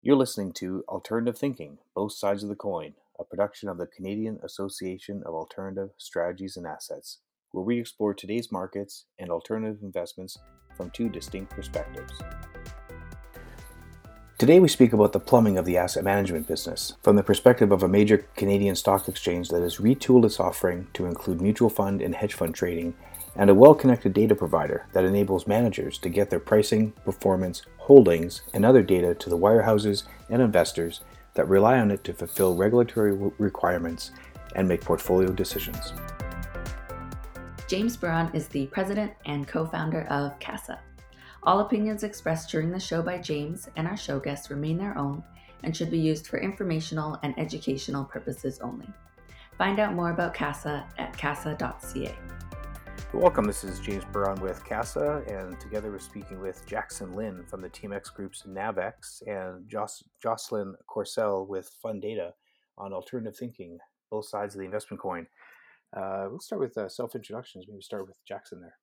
You're listening to Alternative Thinking Both Sides of the Coin, a production of the Canadian Association of Alternative Strategies and Assets, where we explore today's markets and alternative investments from two distinct perspectives. Today, we speak about the plumbing of the asset management business from the perspective of a major Canadian stock exchange that has retooled its offering to include mutual fund and hedge fund trading and a well connected data provider that enables managers to get their pricing, performance, holdings, and other data to the wirehouses and investors that rely on it to fulfill regulatory requirements and make portfolio decisions. James Burron is the president and co founder of CAASA. All opinions expressed during the show by James and our show guests remain their own and should be used for informational and educational purposes only. Find out more about CAASA at caasa.ca. Welcome. This is James Burron with CAASA, and together we're speaking with Jackson Lin from the TMX Group's Navex and Jos- Jocelyn Corsell with Fundata on alternative thinking, both sides of the investment coin. Uh, we'll start with uh, self introductions. Maybe start with Jackson there.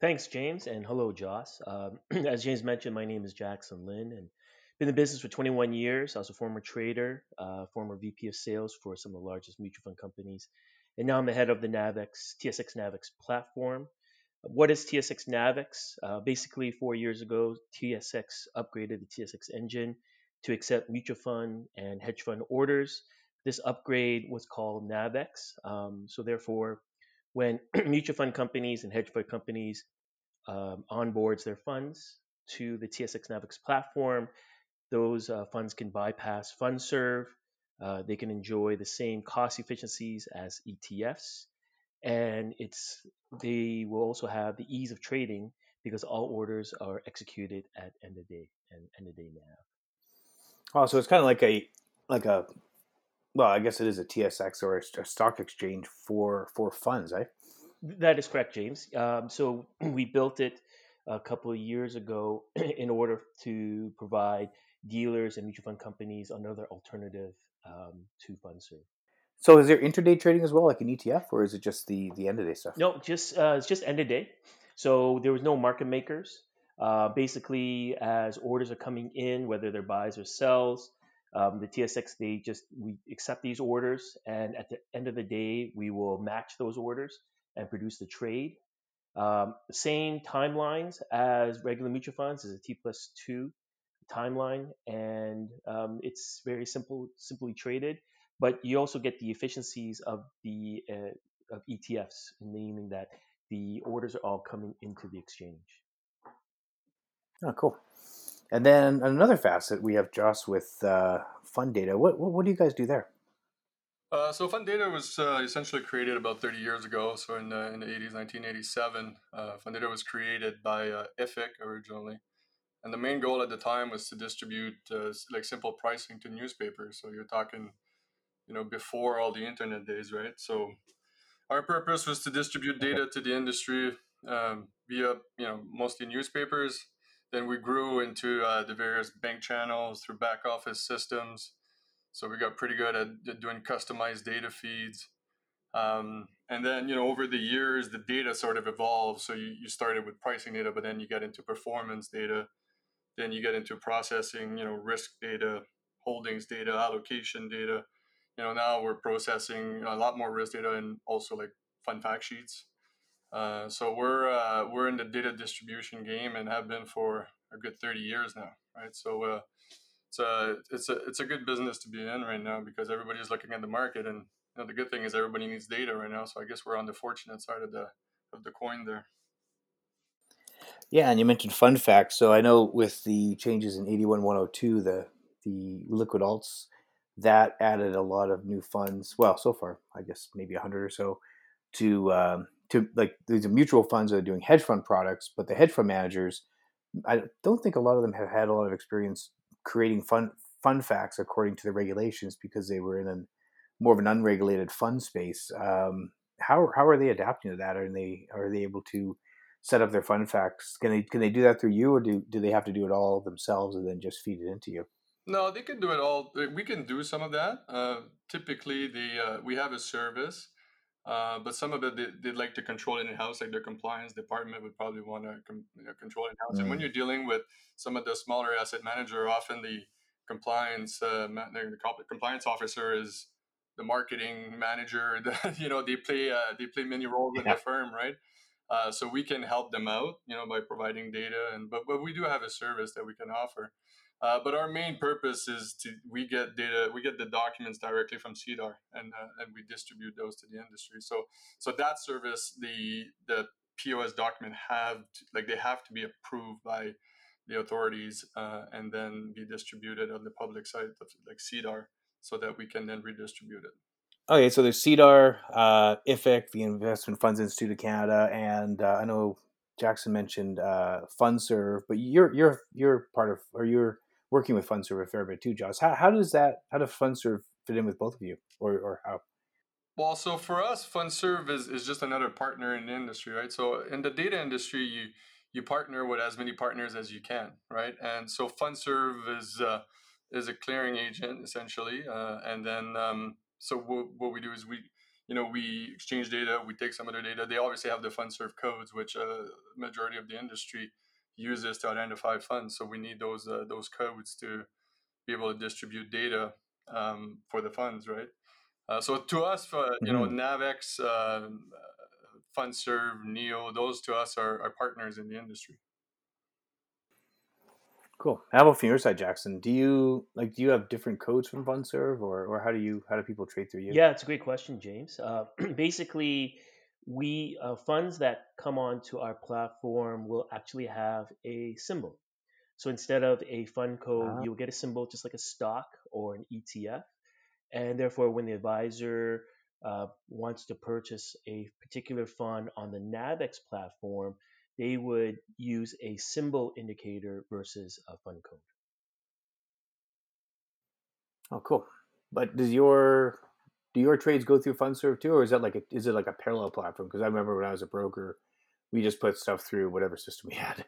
Thanks, James, and hello, Joss. Um, as James mentioned, my name is Jackson Lin, and been in business for 21 years. I was a former trader, uh, former VP of sales for some of the largest mutual fund companies and now I'm the head of the Navex TSX Navex platform. What is TSX Navex? Uh, basically, four years ago, TSX upgraded the TSX engine to accept mutual fund and hedge fund orders. This upgrade was called Navex. Um, so, therefore, when mutual fund companies and hedge fund companies um, onboards their funds to the TSX Navex platform, those uh, funds can bypass FundServ uh, they can enjoy the same cost efficiencies as ETFs, and it's they will also have the ease of trading because all orders are executed at end of day and end of day nav. Oh, so it's kind of like a like a well, I guess it is a TSX or a, stock exchange for for funds, right? That is correct, James. Um, so we built it a couple of years ago in order to provide dealers and mutual fund companies another alternative um, to FundServ. So is there intraday trading as well, like an ETF, or is it just the the end of day stuff? No, just uh, it's just end of day. So there was no market makers. Uh, basically, as orders are coming in, whether they're buys or sells, um, the TSX they just we accept these orders, and at the end of the day, we will match those orders and produce the trade. Um, same timelines as regular mutual funds is a T plus two timeline, and um, it's very simple, simply traded. But you also get the efficiencies of the uh, of ETFs, meaning that the orders are all coming into the exchange. Oh, cool. And then another facet, we have Joss with uh, Fundata. What, what, what do you guys do there? Uh, so Fundata was uh, essentially created about 30 years ago. So in the, in the 80s, 1987, uh, Fundata was created by uh, IFIC originally and the main goal at the time was to distribute uh, like simple pricing to newspapers. So you're talking you know before all the internet days right? So our purpose was to distribute data to the industry um, via you know mostly newspapers. Then we grew into uh, the various bank channels through back office systems. So we got pretty good at doing customized data feeds. Um, and then you know over the years the data sort of evolved. So you, you started with pricing data but then you get into performance data then you get into processing, you know, risk data, holdings data, allocation data. You know, now we're processing a lot more risk data and also like fund fact sheets. Uh, so we're uh, we're in the data distribution game and have been for a good 30 years now, right? So uh, it's a it's a it's a good business to be in right now because everybody's looking at the market, and you know, the good thing is everybody needs data right now. So I guess we're on the fortunate side of the of the coin there. Yeah, and you mentioned fund facts. So I know with the changes in 81102, the the liquid alts, that added a lot of new funds. Well, so far, I guess maybe 100 or so to um, to like these mutual funds that are doing hedge fund products, but the hedge fund managers, I don't think a lot of them have had a lot of experience creating fund fund facts according to the regulations because they were in a more of an unregulated fund space. Um, how how are they adapting to that? Are they are they able to set up their fund facts. Can they can they do that through you, or do do they have to do it all themselves and then just feed it into you? No, they can do it all. We can do some of that. Uh, typically, the uh, we have a service, uh, but some of it they, would like to control it in house. Like their compliance department would probably want to com- you know, control it in house. Mm. And when mm. you're dealing with some of the smaller asset manager, often the compliance uh, the compliance officer is the marketing manager. The, you know, they play uh, they play many roles yeah. in the firm, right? Uh, so we can help them out, you know, by providing data, and but but we do have a service that we can offer. Uh, but our main purpose is to we get data, we get the documents directly from SEDAR, and uh, and we distribute those to the industry. So so that service, the the POS document have to, like they have to be approved by the authorities uh, and then be distributed on the public site of like SEDAR, so that we can then redistribute it. Okay, so there's SEDAR, uh, IFIC, the Investment Funds Institute of Canada, and uh, I know Jackson mentioned uh, FundServ, but you're you're you're part of or you're working with FundServ a fair bit too, Josh. How, how does that how does FundServ fit in with both of you, or or how? Well, so for us, FundServ is, is just another partner in the industry, right? So in the data industry, you you partner with as many partners as you can, right? And so FundServ is uh, is a clearing agent essentially, uh, and then um, so what, what we do is we you know we exchange data, we take some of their data. They obviously have the FundServ codes, which uh, majority of the industry uses to identify funds. So we need those uh, those codes to be able to distribute data um, for the funds, right? Uh, so to us, uh, you mm-hmm. know, Navex, uh, FundServ, Neo, those to us are, are partners in the industry. Cool. How about from your side, Jackson? Do you like do you have different codes from FundServ, or or how do you how do people trade through you? Yeah, it's a great question, James. Uh, basically, we uh, funds that come onto our platform will actually have a symbol. So instead of a fund code, uh-huh. you'll get a symbol just like a stock or an ETF, and therefore, when the advisor uh, wants to purchase a particular fund on the Navex platform, they would use a symbol indicator versus a fund code. Oh, cool. But does your do your trades go through FundServ too, or is that like a, is it like a parallel platform? Because I remember when I was a broker, we just put stuff through whatever system we had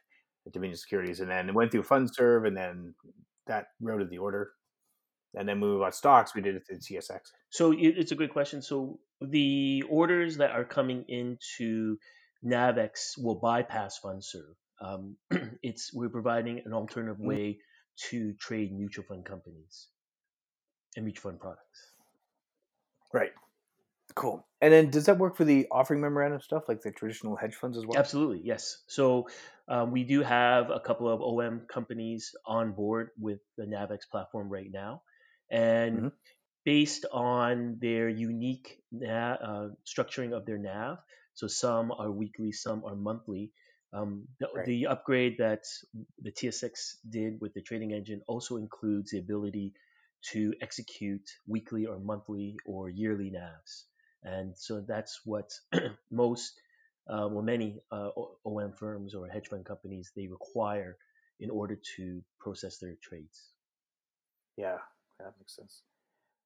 at Dominion Securities, and then it went through FundServ, and then that routed the order. And then when we bought stocks, we did it through CSX. So it's a good question. So the orders that are coming into Navex will bypass FundServ. Um, it's we're providing an alternative mm. way to trade mutual fund companies and mutual fund products. Right. Cool. And then does that work for the offering memorandum stuff, like the traditional hedge funds as well? Absolutely, yes. So um, we do have a couple of OM companies on board with the Navex platform right now, and mm-hmm. based on their unique na- uh, structuring of their NAV, so some are weekly, some are monthly. Um, the, right. the, upgrade that the TSX did with the trading engine also includes the ability to execute weekly or monthly or yearly NAVs. And so that's what most, uh, well, many uh, OM firms or hedge fund companies they require in order to process their trades. Yeah, that makes sense.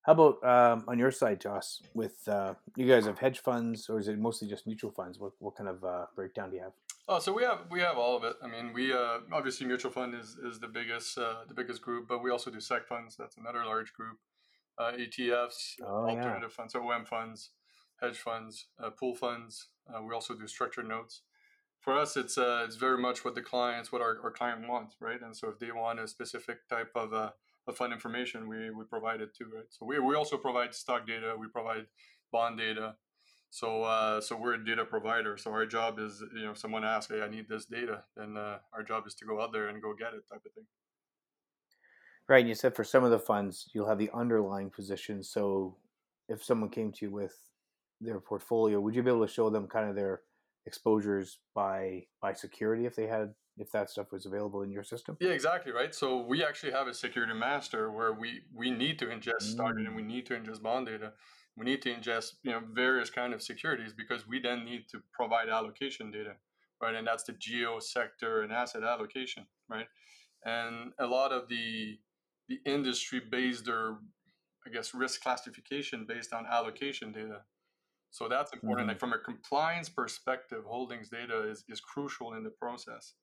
How about um, on your side, Joss? With uh, you guys have hedge funds, or is it mostly just mutual funds? What what kind of uh, breakdown do you have? Oh, so we have we have all of it. I mean, we uh, obviously mutual fund is, is the biggest uh, the biggest group, but we also do seg funds. That's another large group. Uh, ETFs, oh, alternative yeah. funds, OM funds, hedge funds, uh, pool funds. Uh, we also do structured notes. For us, it's uh, it's very much what the clients, what our, our client wants, right? And so if they want a specific type of uh, of fund information, we we provide it too, right? So we we also provide stock data, we provide bond data, so, uh, so we're a data provider. So our job is, you know, if someone asks, "Hey, I need this data," then uh, our job is to go out there and go get it, type of thing. Right. And you said for some of the funds, you'll have the underlying position. So, if someone came to you with their portfolio, would you be able to show them kind of their exposures by by security if they had if that stuff was available in your system? Yeah, exactly right. So we actually have a security master where we we need to ingest mm. stock and we need to ingest bond data we need to ingest you know various kind of securities because we then need to provide allocation data right and that's the geo sector and asset allocation right and a lot of the the industry based their i guess risk classification based on allocation data so that's important mm-hmm. like from a compliance perspective holdings data is, is crucial in the process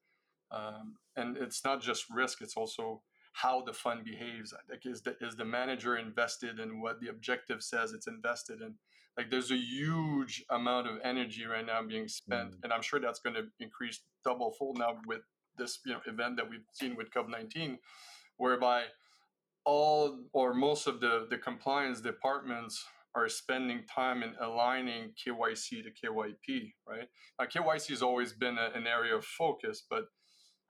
um, and it's not just risk it's also how the fund behaves. Like, is the is the manager invested in what the objective says it's invested in? Like, there's a huge amount of energy right now being spent, mm. and I'm sure that's going to increase double fold now with this you know event that we've seen with COVID nineteen, whereby all or most of the, the compliance departments are spending time in aligning KYC to KYP, right? Now, KYC has always been a, an area of focus, but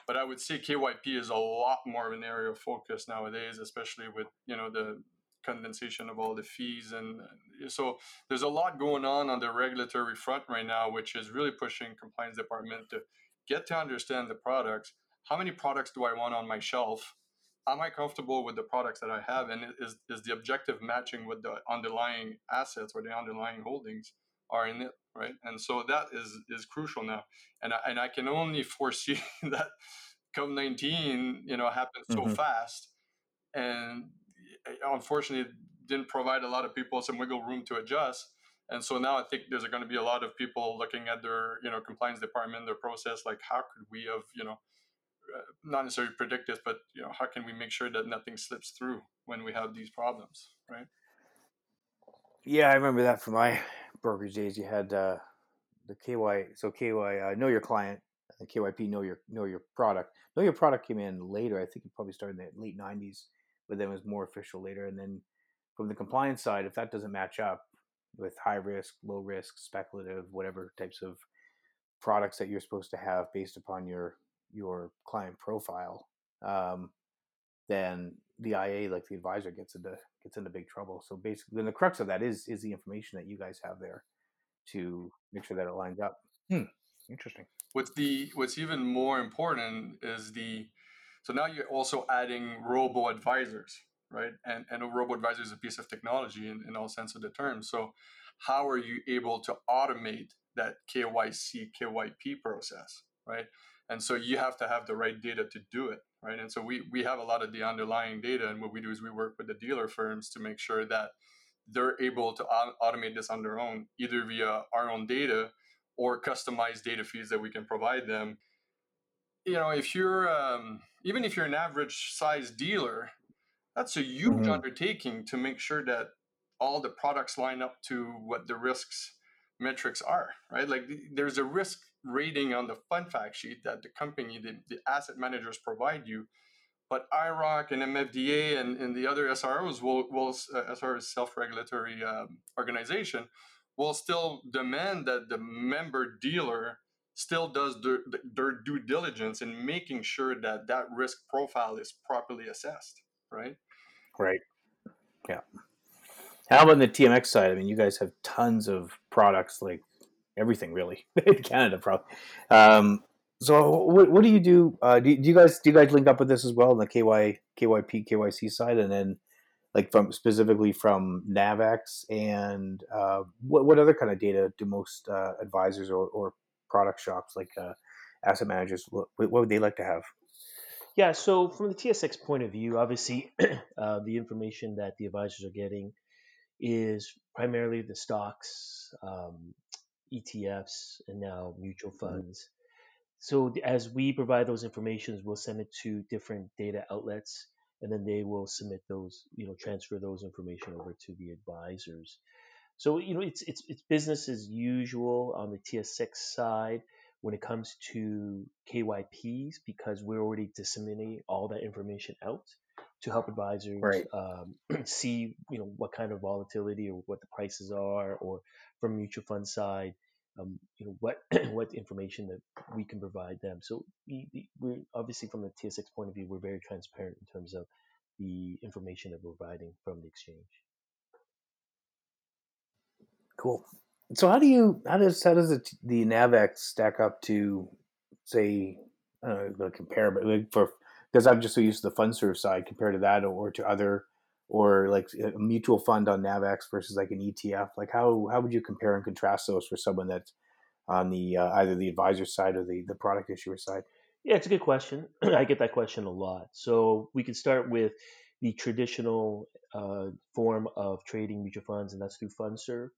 but I would say KYP is a lot more of an area of focus nowadays, especially with you know the condensation of all the fees and so there's a lot going on on the regulatory front right now which is really pushing compliance department to get to understand the products. How many products do i want on my shelf? Am i comfortable with the products that i have? And is, is the objective matching with the underlying assets or the underlying holdings are in it right and so that is is crucial now and I, and I can only foresee that covid-19 you know happens so mm-hmm. fast and unfortunately didn't provide a lot of people some wiggle room to adjust. And so now I think there's going to be a lot of people looking at their, you know, compliance department, their process, like how could we have, you know, uh, not necessarily predict this, but you know, how can we make sure that nothing slips through when we have these problems, right? Yeah, I remember that from my brokerage days. You had uh, the KY, so KY uh, know your client, and KYP know your know your product. Know your product came in later. I think it probably started in the late '90s but then it was more official later. And then from the compliance side, if that doesn't match up with high risk, low risk, speculative, whatever types of products that you're supposed to have based upon your your client profile, um, then the IA, like the advisor, gets into gets into big trouble. So basically, the crux of that is is the information that you guys have there to make sure that it lines up. Hmm. Interesting. What's the what's even more important is the so now you're also adding robo advisors, right? And, and a robo advisor is a piece of technology in, in all sense of the term. So how are you able to automate that KYC, KYP process, right? And so you have to have the right data to do it, right? And so we, we have a lot of the underlying data. And what we do is we work with the dealer firms to make sure that they're able to automate this on their own, either via our own data or customized data feeds that we can provide them you know, if you're um, even if you're an average size dealer, that's a huge mm-hmm. undertaking to make sure that all the products line up to what the risks metrics are, right? Like there's a risk rating on the fund fact sheet that the company, the, the asset managers provide you, but IIROC and MFDA and, and the other SROs will, will uh, SRO self-regulatory um, organization, will still demand that the member dealer still does their, their due diligence in making sure that that risk profile is properly assessed, right? Right. Yeah. How about the TMX side? I mean, you guys have tons of products, like everything really in Canada, probably. Um, so, what, what do you do? Uh, do, do, you guys do you guys link up with this as well on the KY KYP KYC side, and then like from specifically from Navex and uh, what what other kind of data do most uh, advisors or, or product shops like uh, asset managers what, what would they like to have yeah so from the tsx point of view obviously uh, the information that the advisors are getting is primarily the stocks um, etfs and now mutual mm-hmm. funds. So as we provide those informations we'll send it to different data outlets and then they will submit those you know transfer those information over to the advisors. So you know, it's it's it's business as usual on the TSX side when it comes to KYPs because we're already disseminating all that information out to help advisors right. um, see you know what kind of volatility or what the prices are, or from mutual fund side, um, you know what what information that we can provide them. So we, we're obviously from the TSX point of view, we're very transparent in terms of the information that we're providing from the exchange. Cool. So how do you how does how does it, the Navex stack up to say I don't know compare but like for because I'm just so used to the FundServ side compared to that or to other or like a mutual fund on Navex versus like an ETF like how how would you compare and contrast those for someone that's on the uh, either the advisor side or the the product issuer side? Yeah, it's a good question. I get that question a lot. So we can start with the traditional uh, form of trading mutual funds, and that's through FundServ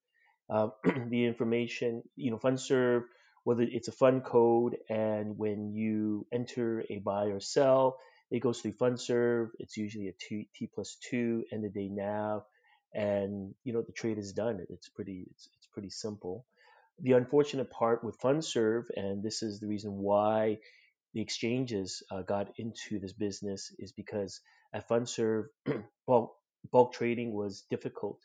uh, the information, you know, FundServ, whether it's a fund code, and when you enter a buy or sell, it goes through FundServ. It's usually a T plus two end of day NAV, and you know the trade is done. It's pretty, it's, it's pretty simple. The unfortunate part with FundServ, and this is the reason why the exchanges uh, got into this business, is because at FundServ, bulk, bulk trading was difficult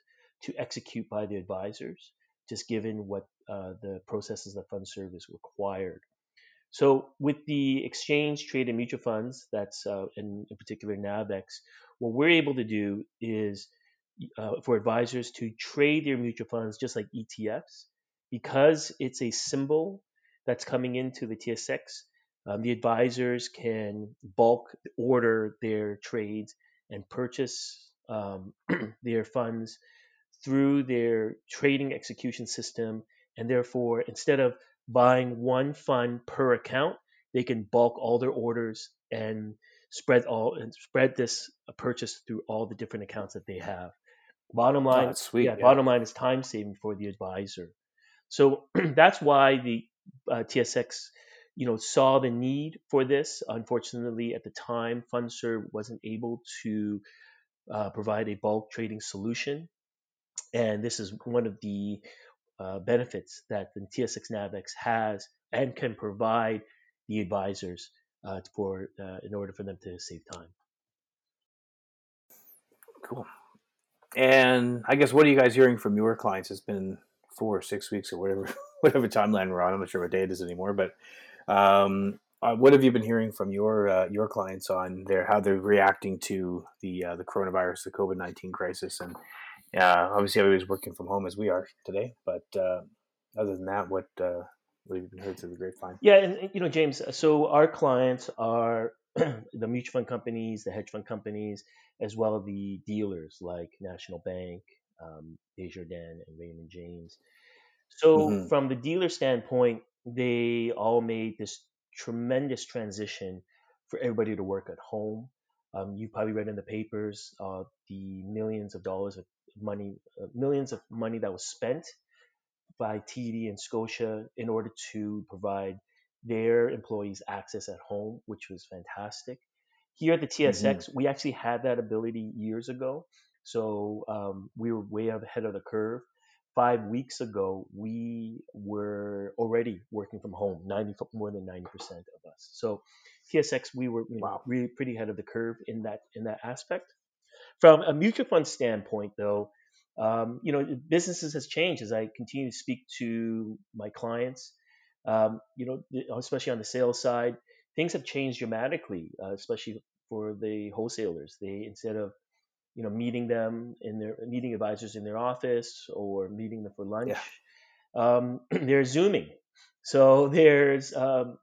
to execute by the advisors, just given what uh, the processes that FundServ is required. So with the exchange traded mutual funds, that's uh, in, in particular NAVEX, what we're able to do is uh, for advisors to trade their mutual funds just like ETFs, because it's a symbol that's coming into the TSX. Um, the advisors can bulk order their trades and purchase um, their funds through their trading execution system, and therefore, instead of buying one fund per account, they can bulk all their orders and spread all and spread this purchase through all the different accounts that they have. Bottom oh, line, oh, sweet, yeah, yeah, bottom line is time saving for the advisor. So that's why the uh, TSX, you know, saw the need for this. Unfortunately, at the time, FundServ wasn't able to uh, provide a bulk trading solution, and this is one of the uh, benefits that the TSX Navex has and can provide the advisors uh, for uh, in order for them to save time. Cool. And I guess what are you guys hearing from your clients? It's been four or six weeks or whatever whatever timeline we're on. I'm not sure what day it is anymore, but um, uh, what have you been hearing from your uh, your clients on their how they're reacting to the the coronavirus, the COVID nineteen crisis, and uh, obviously everybody's working from home as we are today. But uh, other than that, what uh, what have you been heard through the grapevine? Yeah, and you know, James. So our clients are the mutual fund companies, the hedge fund companies, as well as the dealers like National Bank, um, Desjardins, and Raymond James. So mm-hmm. from the dealer standpoint, they all made this tremendous transition for everybody to work at home. Um, you probably read in the papers uh, the millions of dollars of money, uh, millions of money that was spent by TD and Scotia in order to provide their employees access at home, which was fantastic. Here at the TSX, mm-hmm. we actually had that ability years ago. So um, we were way ahead of the curve five weeks ago, we were already working from home, 90, more than 90% of us. So TSX, we were you know, wow. really pretty ahead of the curve in that in that aspect. From a mutual fund standpoint, though, um, you know, businesses has changed as I continue to speak to my clients. Um, you know, especially on the sales side, things have changed dramatically, uh, especially for the wholesalers. They instead of you know meeting them in their meeting advisors in their office or meeting them for lunch. Yeah. Um, they're zooming, so there's um,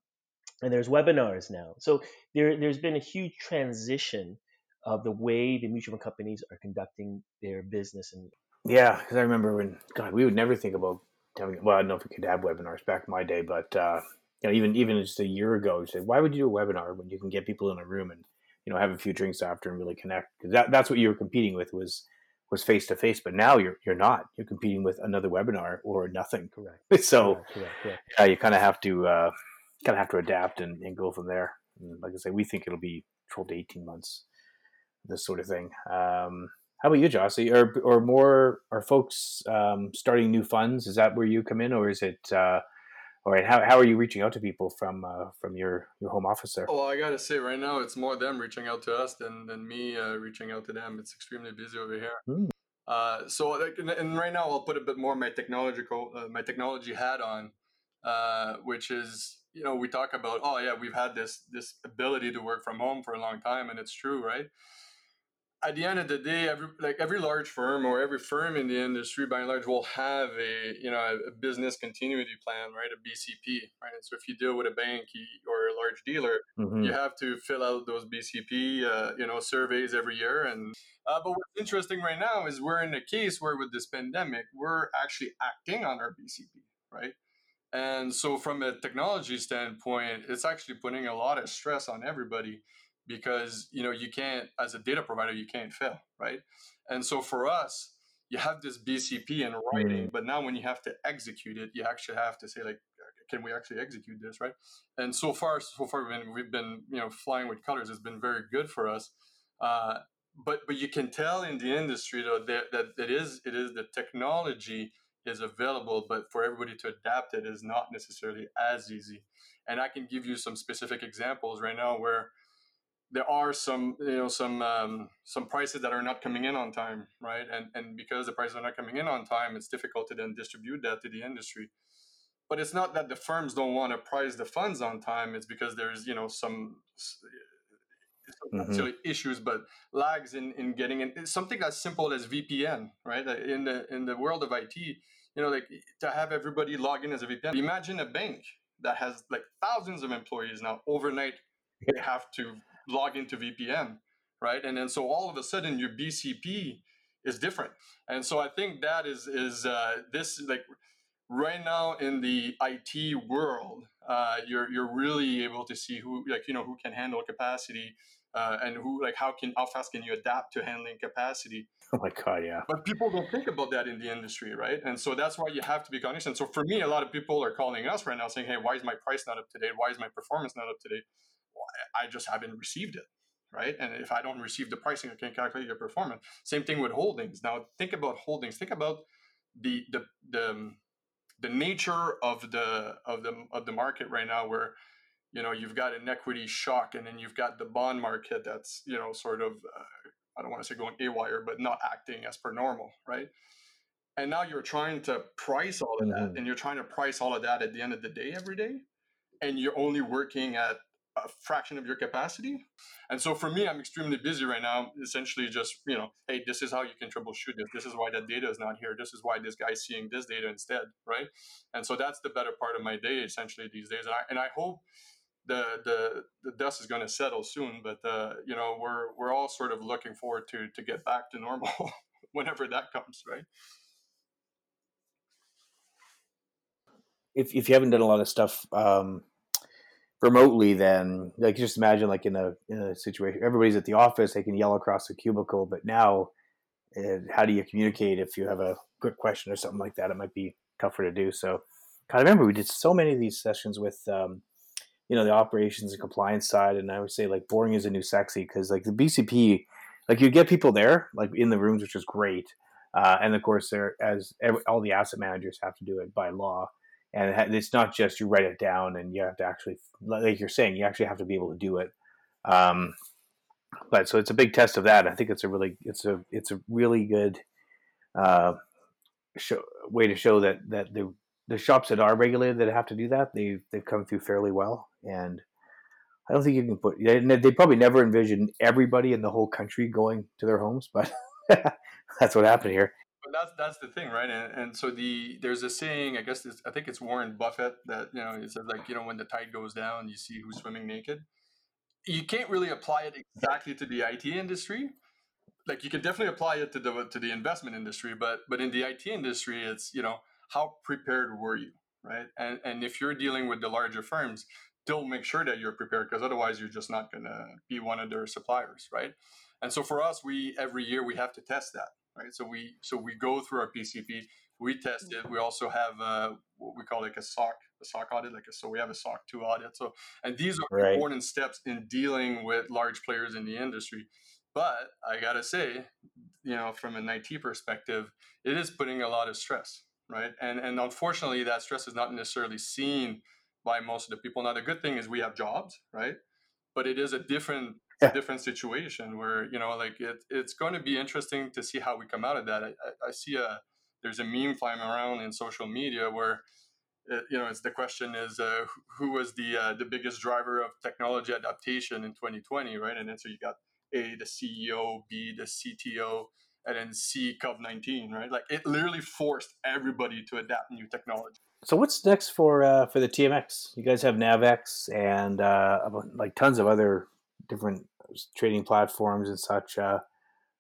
and there's webinars now. So there there's been a huge transition of the way the mutual fund companies are conducting their business and yeah because i remember when god we would never think about having well i don't know if we could have webinars back in my day but uh, you know even even just a year ago you say why would you do a webinar when you can get people in a room and you know have a few drinks after and really connect? Because that, that's what you were competing with was was face to face but now you're you're not. You're competing with another webinar or nothing. Correct. So correct, correct, correct. Uh, you kind of have to uh, kind of have to adapt and, and go from there. And like i say we think it'll be 12 to 18 months this sort of thing um, how about you joss or, or more are folks um, starting new funds is that where you come in or is it uh, all right, how, how are you reaching out to people from uh, from your, your home office there? Well, I gotta say, right now it's more them reaching out to us than, than me uh, reaching out to them. It's extremely busy over here. Mm. Uh, so, like, and, and, right now I'll put a bit more my technological uh, my technology hat on, uh, which is you know we talk about oh yeah we've had this this ability to work from home for a long time and it's true right at the end of the day, every like every large firm or every firm in the industry, by and large, will have a you know a business continuity plan, right? A BCP, right? So if you deal with a bank or a large dealer, mm-hmm. you have to fill out those BCP uh, you know surveys every year. And uh, but what's interesting right now is we're in a case where with this pandemic, we're actually acting on our BCP, right? And so from a technology standpoint, it's actually putting a lot of stress on everybody because you know you can't as a data provider you can't fail right? And so for us you have this bcp in writing mm. but now when you have to execute it you actually have to say like can we actually execute this? Right? And so far so far we've been, we've been you know flying with colors. It's been very good for us. Uh, but but you can tell in the industry though that, that it is it is the technology is available but for everybody to adapt it is not necessarily as easy. And i can give you some specific examples right now where there are some you know some um, some prices that are not coming in on time, right? And and because the prices are not coming in on time, it's difficult to then distribute that to the industry. But it's not that the firms don't want to price the funds on time. It's because there's you know some mm-hmm. issues, but lags in, in getting in something as simple as VPN, right? In the in the world of IT, you know, like to have everybody log in as a VPN. Imagine a bank that has like thousands of employees now. Overnight, they have to log into VPN, right? And then so all of a sudden your BCP is different. And so I think that is is uh, this like right now in the IT world, uh, you're you're really able to see who like you know who can handle capacity uh, and who like how can how fast can you adapt to handling capacity. Oh my god, yeah. But people don't think about that in the industry, right? And so that's why you have to be conscious. And so for me, a lot of people are calling us right now saying, "Hey, why is my price not up to date? Why is my performance not up to date? I just haven't received it." Right. And if I don't receive the pricing, I can't calculate your performance. Same thing with holdings. Now think about holdings. Think about the the the um, the nature of the of the of the market right now where you know you've got an equity shock and then you've got the bond market that's you know sort of uh, i don't want to say going awire but not acting as per normal right and now you're trying to price all of that mm-hmm. and you're trying to price all of that at the end of the day every day and you're only working at a fraction of your capacity. And so for me, I'm extremely busy right now, essentially just, you know, hey, this is how you can troubleshoot this. This is why that data is not here. This is why this guy's seeing this data instead, right? And so that's the better part of my day essentially these days. And I, and I hope the, the, the dust is going to settle soon, but, uh, you know, we're, we're all sort of looking forward to, to get back to normal whenever that comes, right? If, if you haven't done a lot of stuff, um, remotely then like just imagine like in a in a situation everybody's at the office they can yell across the cubicle but now uh, how do you communicate if you have a good question or something like that? It might be tougher to do. So i remember we did so many of these sessions with um, you know the operations and compliance side and i would say like boring is a new sexy because like the bcp like you get people there like in the rooms which is great uh, and of course there as all the asset managers have to do it by law and it's not just you write it down and you have to actually like you're saying you actually have to be able to do it. Um, but so it's a big test of that. I think it's a really it's a it's a really good uh, show, way to show that that the the shops that are regulated that have to do that they've they've come through fairly well. And I don't think you can put. They, they probably never envisioned everybody in the whole country going to their homes, but that's what happened here that's that's the thing, right? And, and so the there's a saying, I guess I think it's Warren Buffett that you know it says like you know when the tide goes down, you see who's swimming naked. You can't really apply it exactly to the IT industry. Like you can definitely apply it to the to the investment industry, but but in the IT industry, it's you know how prepared were you, right? And and if you're dealing with the larger firms, still make sure that you're prepared because otherwise you're just not going to be one of their suppliers, right? And so for us, we every year we have to test that right? So we so we go through our BCP, we test it. We also have uh, what we call like a SOC, a SOC audit, like a, so we have a SOC two audit. So and these are right. important steps in dealing with large players in the industry. But I gotta say, you know, from an IT perspective, it is putting a lot of stress, right? And and unfortunately, that stress is not necessarily seen by most of the people. Now, the good thing is we have jobs, right? But it is a different yeah. different situation where you know like it, it's going to be interesting to see how we come out of that. I, I, I see a there's a meme flying around in social media where it, you know it's the question is uh, who was the uh, the biggest driver of technology adaptation in 2020 right? And then so you got a the ceo b the cto and then c covid-19 right? Like it literally forced everybody to adapt new technology. So what's next for uh, for the tmx you guys have navex and uh, like tons of other different trading platforms and such. Uh,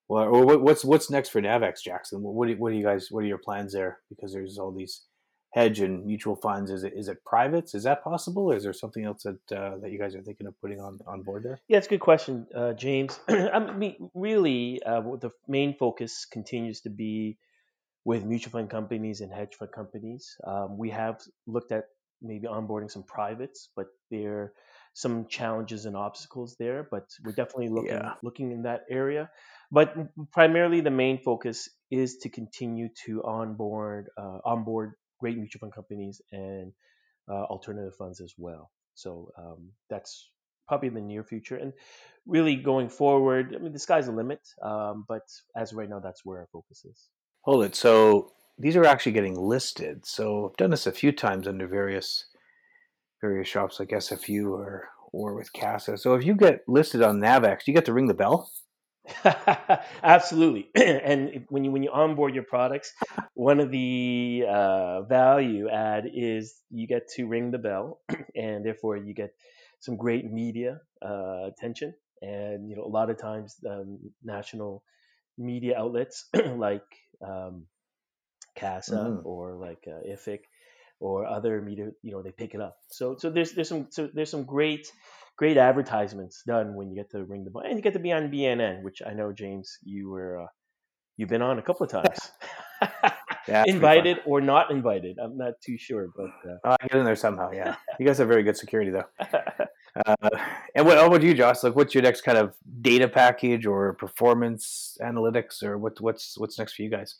well, or what's what's next for Navex, Jackson? What what do you guys? What are your plans there? Because there's all these hedge and mutual funds. Is it is it privates? Is that possible, is there something else that uh, that you guys are thinking of putting on on board there? Yeah, it's a good question, uh, James. I mean, really, uh, the main focus continues to be with mutual fund companies and hedge fund companies. Um, we have looked at maybe onboarding some privates, but they're some challenges and obstacles there, but we're definitely looking yeah. looking in that area. But primarily, the main focus is to continue to onboard uh, onboard great mutual fund companies and uh, alternative funds as well. So um, that's probably in the near future. And really going forward, I mean, the sky's the limit. Um, but as of right now, that's where our focus is. Hold it. So these are actually getting listed. So I've done this a few times under various various shops like SFU or or with CAASA. So if you get listed on Navex, you get to ring the bell. Absolutely. and when you when you onboard your products, one of the uh, value add is you get to ring the bell, and therefore you get some great media uh, attention. And you know, a lot of times, um, national media outlets like um, CAASA mm. or like uh, IFIC or other media, you know, they pick it up. So so there's there's some so there's some great great advertisements done when you get to ring the bell, and you get to be on BNN, which I know James, you were uh, you've been on a couple of times. yeah, invited or not invited, I'm not too sure, but uh... oh, I get in there somehow. Yeah, you guys have very good security though. Uh, and what, about you, Josh? Like, what's your next kind of data package or performance analytics, or what, what's what's next for you guys?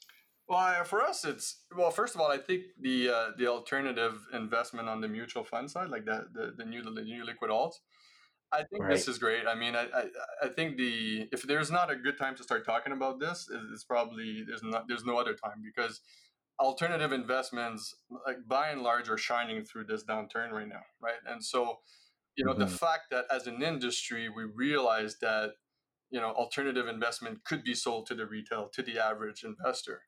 Well, for us, it's well. First of all, I think the uh, the alternative investment on the mutual fund side, like the the, the new the new liquid alts, I think right. this is great. I mean, I, I, I think the if there's not a good time to start talking about this, it's probably there's not there's no other time because alternative investments, like by and large, are shining through this downturn right now, right? And so, you know, mm-hmm. the fact that as an industry we realize that you know alternative investment could be sold to the retail to the average investor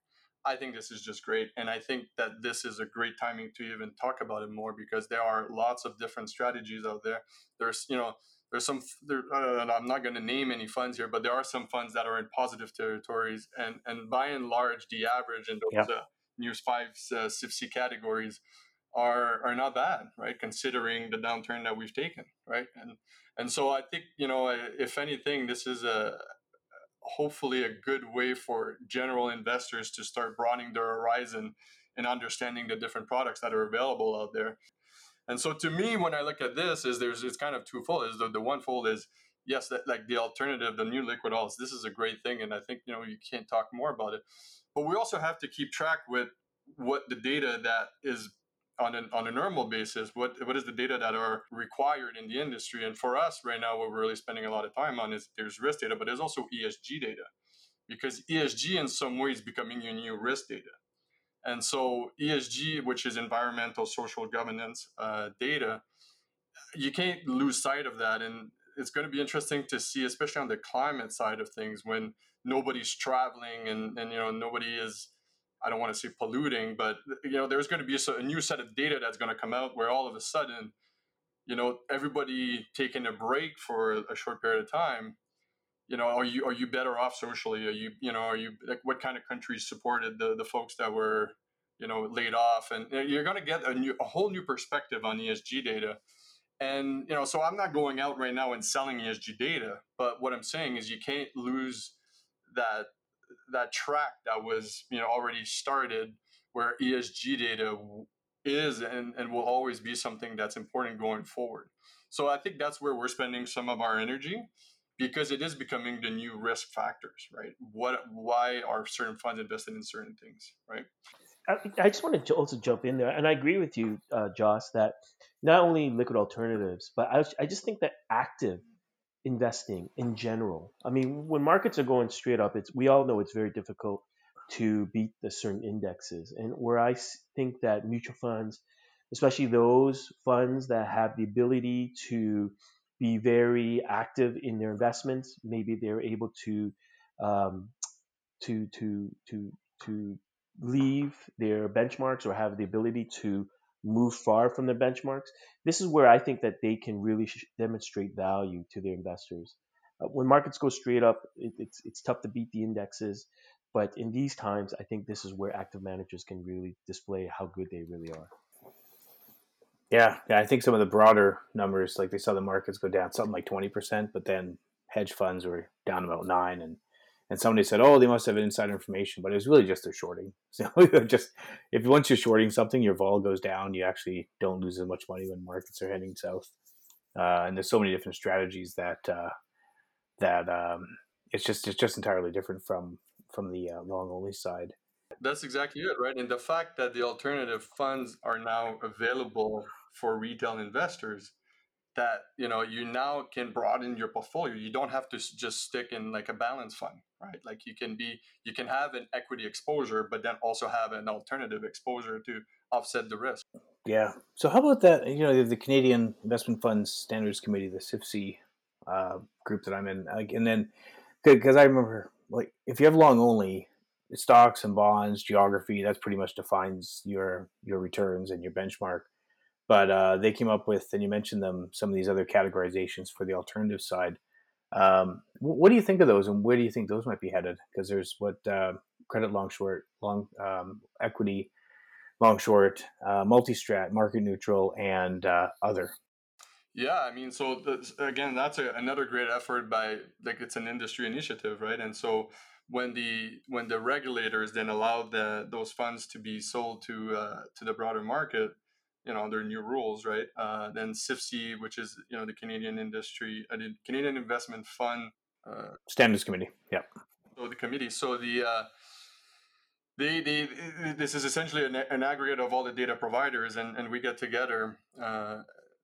I think this is just great. And I think that this is a great timing to even talk about it more because there are lots of different strategies out there. There's, you know, there's some, there, uh, I'm not going to name any funds here, but there are some funds that are in positive territories. And, and by and large, the average in those uh, News 5 uh, CIFSC categories are, are not bad, right? Considering the downturn that we've taken, right? And, and so I think, you know, if anything, this is a, hopefully a good way for general investors to start broadening their horizon and understanding the different products that are available out there. And so to me, when I look at this, is there's it's kind of twofold. Is the, the one fold is yes, that like the alternative, the new liquid alts, this is a great thing, and I think you know you can't talk more about it. But we also have to keep track with what the data that is on on a normal basis, what what is the data that are required in the industry? And for us right now, what we're really spending a lot of time on is there's risk data, but there's also ESG data, because ESG in some ways becoming your new risk data. And so ESG, which is environmental, social governance uh, data, you can't lose sight of that. And it's going to be interesting to see, especially on the climate side of things, when nobody's traveling and, and you know nobody is I don't want to say polluting, but you know, there's going to be a, new set of data that's going to come out where all of a sudden, you know, everybody taking a break for a short period of time, you know, are you are you better off socially? Are you you know are you like what kind of countries supported the the folks that were you know laid off? And you're going to get a new a whole new perspective on ESG data. And you know, so I'm not going out right now and selling ESG data, but what I'm saying is you can't lose that that track that was you know already started where ESG data is and, and will always be something that's important going forward. So I think that's where we're spending some of our energy because it is becoming the new risk factors, right? What why are certain funds invested in certain things, right? I, I just wanted to also jump in there, and I agree with you, uh, Joss, that not only liquid alternatives, but I, I just think that active investing in general. I mean, when markets are going straight up, it's we all know it's very difficult to beat the certain indexes. And where I think that mutual funds, especially those funds that have the ability to be very active in their investments, maybe they're able to um, to to to to leave their benchmarks or have the ability to move far from the benchmarks, this is where I think that they can really sh- demonstrate value to their investors. Uh, when markets go straight up, it, it's it's tough to beat the indexes, but in these times, I think this is where active managers can really display how good they really are. Yeah, yeah, I think some of the broader numbers, like they saw the markets go down something like twenty percent, but then hedge funds were down about nine, and and somebody said, "Oh, they must have insider information," but it was really just their shorting. So just if once you're shorting something, your vol goes down. You actually don't lose as much money when markets are heading south. Uh, and there's so many different strategies that uh, that um, it's just it's just entirely different from from the uh, long only side. That's exactly it, right? And the fact that the alternative funds are now available for retail investors that you know you now can broaden your portfolio. You don't have to just stick in like a balance fund right? Like you can be you can have an equity exposure but then also have an alternative exposure to offset the risk. Yeah. So how about that you know the canadian investment funds standards committee the cifsc uh, group that i'm in and then because i remember like if you have long only stocks and bonds geography that's pretty much defines your your returns and your benchmark but uh, they came up with, and you mentioned them, some of these other categorizations for the alternative side. Um, what do you think of those, and where do you think those might be headed? Because there's what uh, credit long short, long um, equity, long short, uh, multi strat, market neutral, and uh, other. Yeah, I mean, so again, that's a, another great effort by like it's an industry initiative, right? And so when the when the regulators then allowed the those funds to be sold to uh, to the broader market, you know their new rules, right? Uh, then CIFSC, which is you know the Canadian industry, uh, the Canadian Investment Fund uh, Standards Committee. Yeah. So the committee. So the uh, they, they, this is essentially an, an, aggregate of all the data providers, and, and we get together, uh,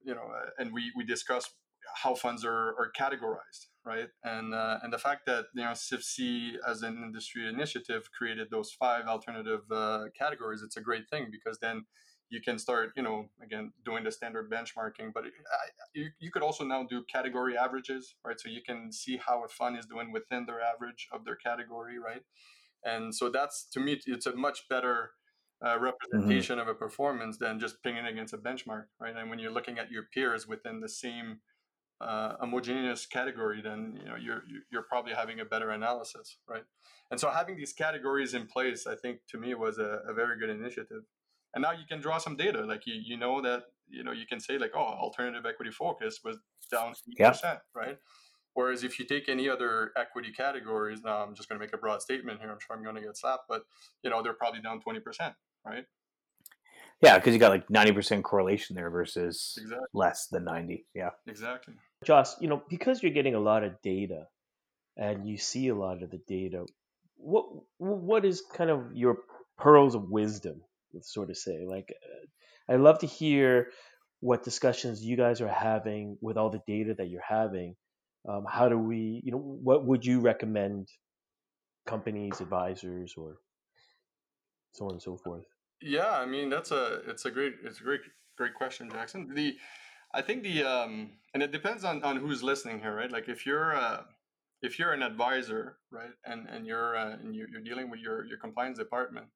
you know, uh, and we, we discuss how funds are, are categorized, right? And uh, and the fact that you know CIFSC as an industry initiative created those five alternative uh, categories, it's a great thing because then you can start, you know, again, doing the standard benchmarking, but I, you, you could also now do category averages, right? So you can see how a fund is doing within their average of their category, right? And so that's, to me, it's a much better uh, mm-hmm. representation mm-hmm. of a performance than just pinging against a benchmark, right? And when you're looking at your peers within the same uh, homogeneous category, then you know you're you're probably having a better analysis, right? And so having these categories in place, I think, to me, was a, a very good initiative and now you can draw some data like you you know that you know you can say like oh alternative equity focus was down 8% yeah. right whereas if you take any other equity categories now i'm just going to make a broad statement here i'm sure i'm going to get slapped but you know they're probably down 20% right yeah because you got like 90% correlation there versus exactly. less than 90 yeah exactly josh you know because you're getting a lot of data and you see a lot of the data what what is kind of your pearls of wisdom sort of say. Like, uh, I love to hear what discussions you guys are having with all the data that you're having. Um, how do we, you know, what would you recommend companies, advisors, or so on and so forth? Yeah, I mean that's a it's a great it's a great great question, Jackson. The I think the um and it depends on on who's listening here, right? Like if you're uh if you're an advisor, right, and and you're uh, and you're, you're dealing with your your compliance department,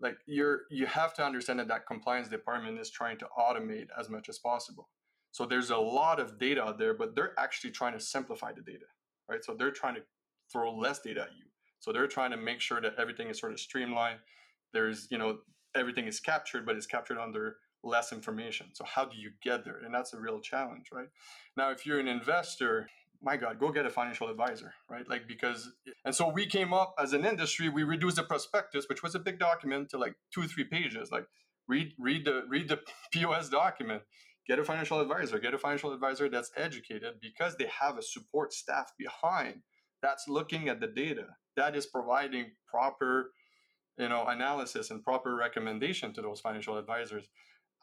like you're you have to understand that that compliance department is trying to automate as much as possible. So there's a lot of data out there but they're actually trying to simplify the data right? So they're trying to throw less data at you. So they're trying to make sure that everything is sort of streamlined. There's you know everything is captured but it's captured under less information. So how do you get there? And that's a real challenge right? Now if you're an investor my God, go get a financial advisor, right? Like, because, and so we came up as an industry, we reduced the prospectus, which was a big document to like two three pages. Like, read, read the, read the POS document, get a financial advisor, get a financial advisor that's educated because they have a support staff behind that's looking at the data, that is providing proper, you know, analysis and proper recommendation to those financial advisors.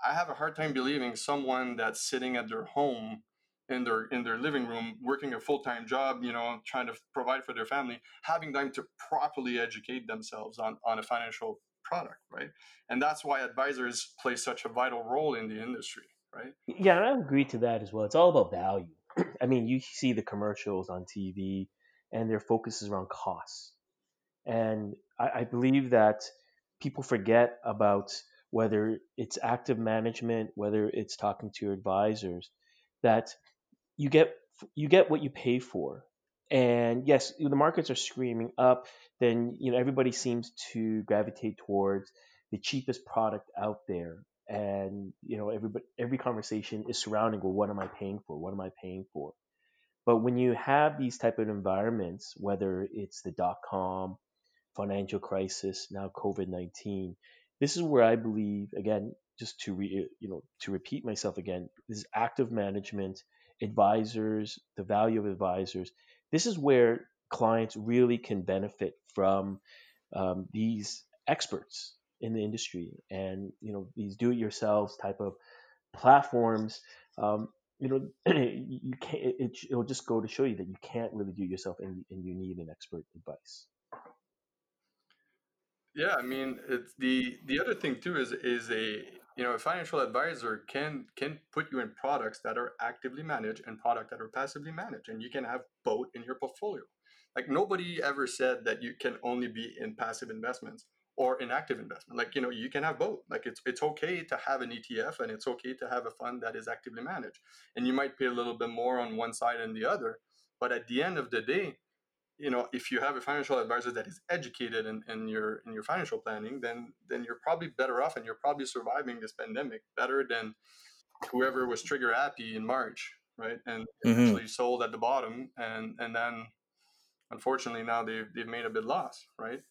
I have a hard time believing someone that's sitting at their home in their in their living room working a full-time job you know trying to provide for their family having time to properly educate themselves on on a financial product right? And that's why advisors play such a vital role in the industry right? Yeah i agree to that as well. It's all about value. I mean you see the commercials on tv and their focus is around costs. And I, I believe that people forget about whether it's active management whether it's talking to your advisors that you get you get what you pay for. And yes, the markets are screaming up. Then you know everybody seems to gravitate towards the cheapest product out there, and you know everybody every conversation is surrounding well, what am I paying for? What am I paying for? But when you have these type of environments, whether it's the dot com financial crisis, now COVID nineteen, this is where I believe again, just to re, you know to repeat myself again, this active management advisors, the value of advisors. This is where clients really can benefit from um, these experts in the industry and you know these do-it-yourselves type of platforms. Um, you know, you can't. It, it'll just go to show you that you can't really do it yourself, and, and you need an expert advice. Yeah, I mean, it's the the other thing too is is a you know a financial advisor can can put you in products that are actively managed and product that are passively managed, and you can have both in your portfolio. Like nobody ever said that you can only be in passive investments or in active investment. Like you know you can have both. Like it's it's okay to have an ETF and it's okay to have a fund that is actively managed, and you might pay a little bit more on one side and the other, but at the end of the day you know if you have a financial advisor that is educated in, in your in your financial planning then then you're probably better off and you're probably surviving this pandemic better than whoever was trigger happy in march right? And mm-hmm. actually sold at the bottom and and then unfortunately now they've, they've made a big loss right?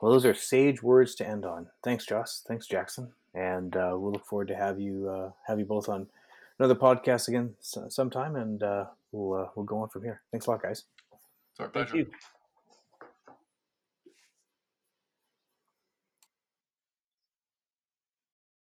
Well those are sage words to end on. Thanks joss. Thanks jackson. And uh, we'll look forward to have you uh, have you both on another podcast again sometime and uh, we'll uh, we'll go on from here. Thanks a lot guys our pleasure.